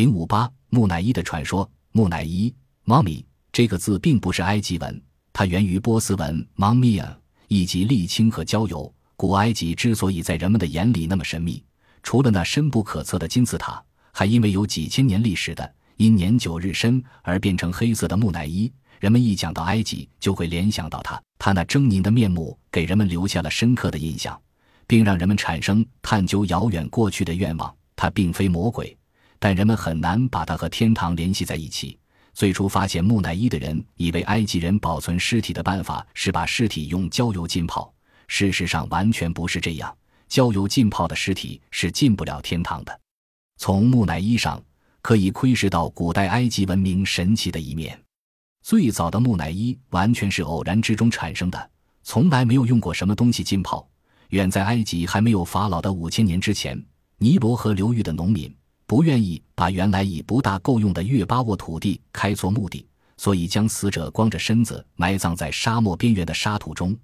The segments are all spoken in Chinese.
零五八木乃伊的传说，木乃伊 （mummy） 这个字并不是埃及文，它源于波斯文 “mumia”，以及沥青和焦油。古埃及之所以在人们的眼里那么神秘，除了那深不可测的金字塔，还因为有几千年历史的因年久日深而变成黑色的木乃伊。人们一讲到埃及，就会联想到它，它那狰狞的面目给人们留下了深刻的印象，并让人们产生探究遥远过去的愿望。它并非魔鬼。但人们很难把它和天堂联系在一起。最初发现木乃伊的人以为埃及人保存尸体的办法是把尸体用焦油浸泡，事实上完全不是这样。焦油浸泡的尸体是进不了天堂的。从木乃伊上可以窥视到古代埃及文明神奇的一面。最早的木乃伊完全是偶然之中产生的，从来没有用过什么东西浸泡。远在埃及还没有法老的五千年之前，尼罗河流域的农民。不愿意把原来已不大够用的月巴沃土地开错墓地，所以将死者光着身子埋葬在沙漠边缘的沙土中。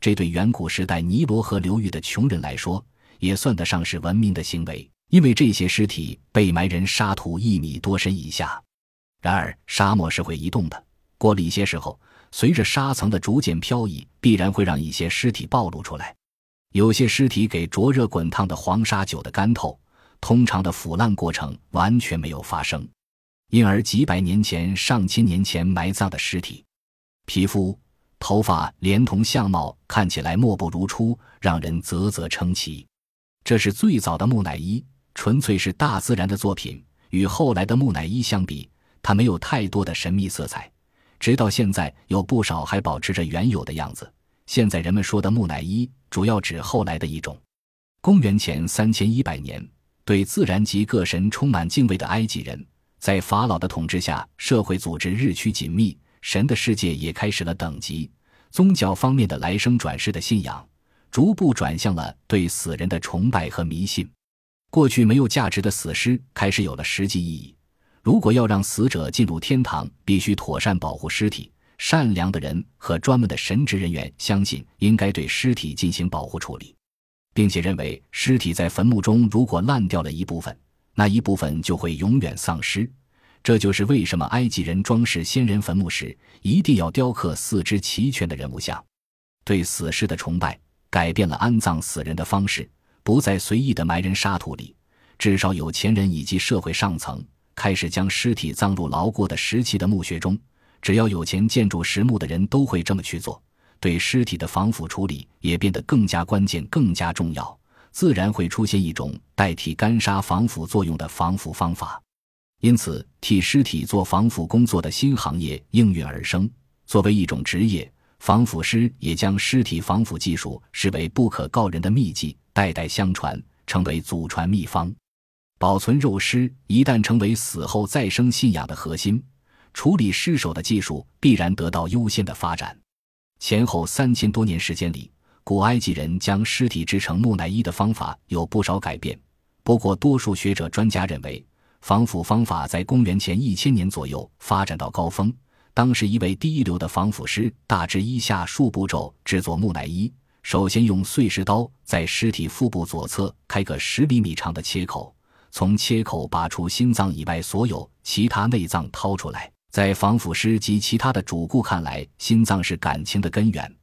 这对远古时代尼罗河流域的穷人来说，也算得上是文明的行为，因为这些尸体被埋人沙土一米多深以下。然而，沙漠是会移动的，过了一些时候，随着沙层的逐渐漂移，必然会让一些尸体暴露出来。有些尸体给灼热滚烫的黄沙久的干透。通常的腐烂过程完全没有发生，因而几百年前、上千年前埋葬的尸体，皮肤、头发连同相貌看起来莫不如初，让人啧啧称奇。这是最早的木乃伊，纯粹是大自然的作品。与后来的木乃伊相比，它没有太多的神秘色彩。直到现在，有不少还保持着原有的样子。现在人们说的木乃伊，主要指后来的一种。公元前三千一百年。对自然及各神充满敬畏的埃及人，在法老的统治下，社会组织日趋紧密，神的世界也开始了等级、宗教方面的来生转世的信仰，逐步转向了对死人的崇拜和迷信。过去没有价值的死尸开始有了实际意义。如果要让死者进入天堂，必须妥善保护尸体。善良的人和专门的神职人员相信，应该对尸体进行保护处理。并且认为，尸体在坟墓中如果烂掉了一部分，那一部分就会永远丧失。这就是为什么埃及人装饰先人坟墓时一定要雕刻四肢齐全的人物像。对死尸的崇拜改变了安葬死人的方式，不再随意的埋人沙土里。至少有钱人以及社会上层开始将尸体葬入牢固的石砌的墓穴中。只要有钱建筑石墓的人都会这么去做。对尸体的防腐处理也变得更加关键、更加重要，自然会出现一种代替干沙防腐作用的防腐方法。因此，替尸体做防腐工作的新行业应运而生。作为一种职业，防腐师也将尸体防腐技术视为不可告人的秘技，代代相传，成为祖传秘方。保存肉尸一旦成为死后再生信仰的核心，处理尸首的技术必然得到优先的发展。前后三千多年时间里，古埃及人将尸体制成木乃伊的方法有不少改变。不过，多数学者专家认为，防腐方法在公元前一千年左右发展到高峰。当时，一位第一流的防腐师大致以下数步骤制作木乃伊：首先，用碎石刀在尸体腹部左侧开个十厘米长的切口，从切口拔出心脏以外所有其他内脏，掏出来。在防腐师及其他的主顾看来，心脏是感情的根源，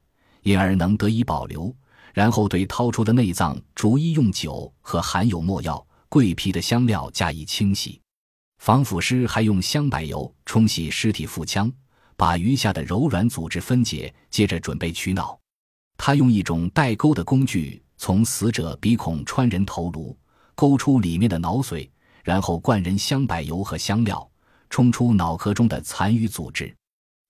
因而能得以保留。然后对掏出的内脏逐一用酒和含有墨药、桂皮的香料加以清洗。防腐师还用香柏油冲洗尸体腹腔，把余下的柔软组织分解，接着准备取脑。他用一种带钩的工具从死者鼻孔穿人头颅，勾出里面的脑髓，然后灌人香柏油和香料。冲出脑壳中的残余组织，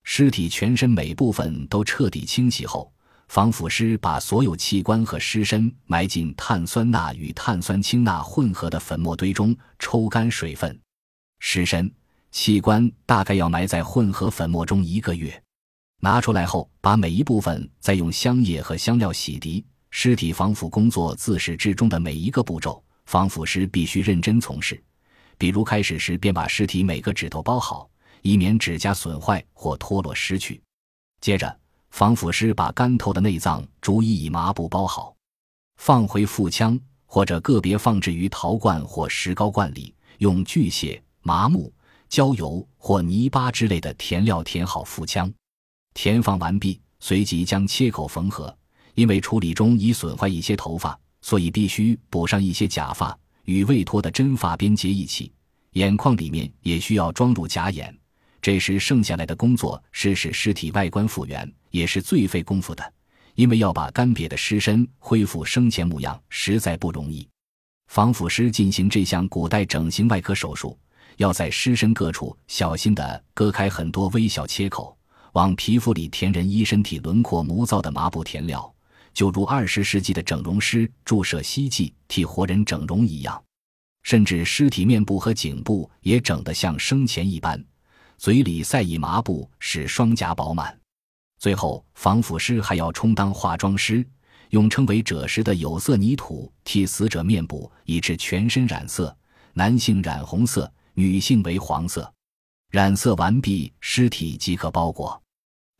尸体全身每部分都彻底清洗后，防腐师把所有器官和尸身埋进碳酸钠与碳酸氢钠混合的粉末堆中，抽干水分。尸身、器官大概要埋在混合粉末中一个月。拿出来后，把每一部分再用香液和香料洗涤。尸体防腐工作自始至终的每一个步骤，防腐师必须认真从事。比如开始时便把尸体每个指头包好，以免指甲损坏或脱落失去。接着，防腐师把干透的内脏逐一以麻布包好，放回腹腔或者个别放置于陶罐或石膏罐里，用锯屑、麻木、焦油或泥巴之类的填料填好腹腔。填放完毕，随即将切口缝合。因为处理中已损坏一些头发，所以必须补上一些假发，与未脱的真发边接一起。眼眶里面也需要装入假眼。这时剩下来的工作是使尸体外观复原，也是最费功夫的，因为要把干瘪的尸身恢复生前模样，实在不容易。防腐师进行这项古代整形外科手术，要在尸身各处小心地割开很多微小切口，往皮肤里填人衣身体轮廓模造的麻布填料，就如二十世纪的整容师注射希冀替活人整容一样。甚至尸体面部和颈部也整得像生前一般。嘴里塞以麻布，使双颊饱满。最后，防腐师还要充当化妆师，用称为赭石的有色泥土替死者面部以致全身染色，男性染红色，女性为黄色。染色完毕，尸体即可包裹。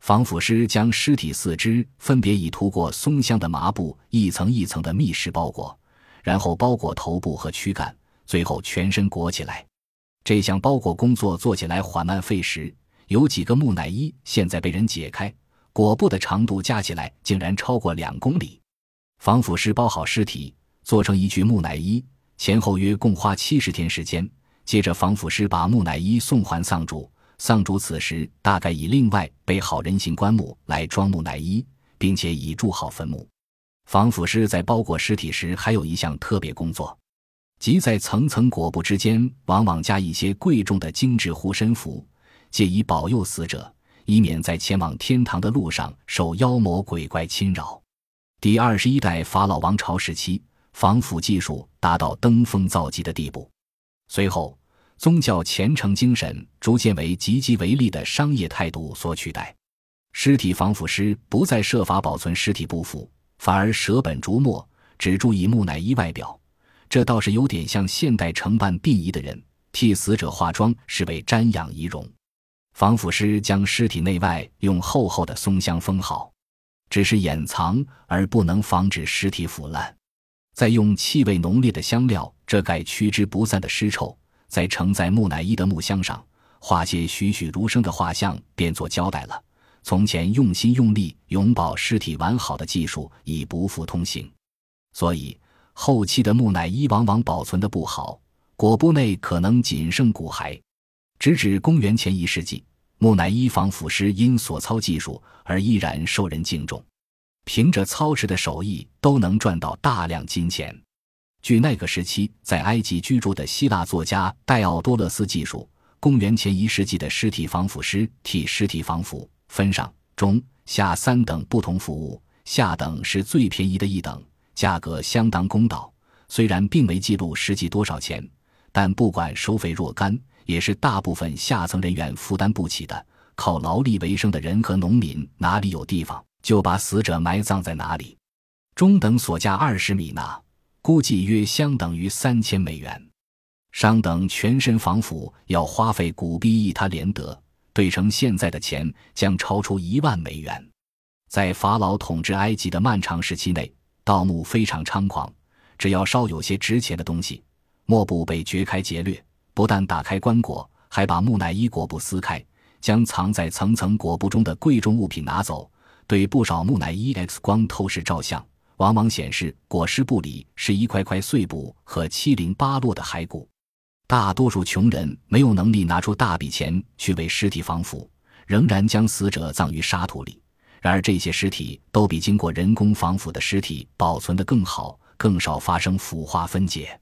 防腐师将尸体四肢分别以涂过松香的麻布一层一层的密实包裹，然后包裹头部和躯干，最后全身裹起来。这项包裹工作做起来缓慢费时，有几个木乃伊现在被人解开，裹布的长度加起来竟然超过两公里。防腐师包好尸体，做成一具木乃伊，前后约共花七十天时间。接着，防腐师把木乃伊送还丧主，丧主此时大概已另外备好人形棺木来装木乃伊，并且已筑好坟墓。防腐师在包裹尸体时还有一项特别工作。即在层层裹布之间，往往加一些贵重的精致护身符，借以保佑死者，以免在前往天堂的路上受妖魔鬼怪侵扰。第二十一代法老王朝时期，防腐技术达到登峰造极的地步。随后，宗教虔诚精神逐渐为岌岌为利的商业态度所取代。尸体防腐师不再设法保存尸体不腐，反而舍本逐末，只注意木乃伊外表。这倒是有点像现代承办殡仪的人替死者化妆，是为瞻仰仪容。防腐师将尸体内外用厚厚的松香封好，只是掩藏而不能防止尸体腐烂。再用气味浓烈的香料遮盖驱之不散的尸臭，在承载木乃伊的木箱上画些栩栩如生的画像，便做交代了。从前用心用力永保尸体完好的技术已不复通行，所以。后期的木乃伊往往保存的不好，裹布内可能仅剩骨骸。直至公元前一世纪，木乃伊防腐师因所操技术而依然受人敬重，凭着操持的手艺都能赚到大量金钱。据那个时期在埃及居住的希腊作家戴奥多勒斯记述，公元前一世纪的尸体防腐师替尸体防腐分上、中、下三等不同服务，下等是最便宜的一等。价格相当公道，虽然并没记录实际多少钱，但不管收费若干，也是大部分下层人员负担不起的。靠劳力为生的人和农民哪里有地方，就把死者埋葬在哪里。中等所价二十米纳，估计约相等于三千美元。上等全身防腐要花费古币一他连德，兑成现在的钱将超出一万美元。在法老统治埃及的漫长时期内。盗墓非常猖狂，只要稍有些值钱的东西，莫不被掘开劫掠。不但打开棺椁，还把木乃伊裹布撕开，将藏在层层裹布中的贵重物品拿走。对不少木乃伊 X 光透视照相，往往显示裹尸布里是一块块碎布和七零八落的骸骨。大多数穷人没有能力拿出大笔钱去为尸体防腐，仍然将死者葬于沙土里。然而，这些尸体都比经过人工防腐的尸体保存得更好，更少发生腐化分解。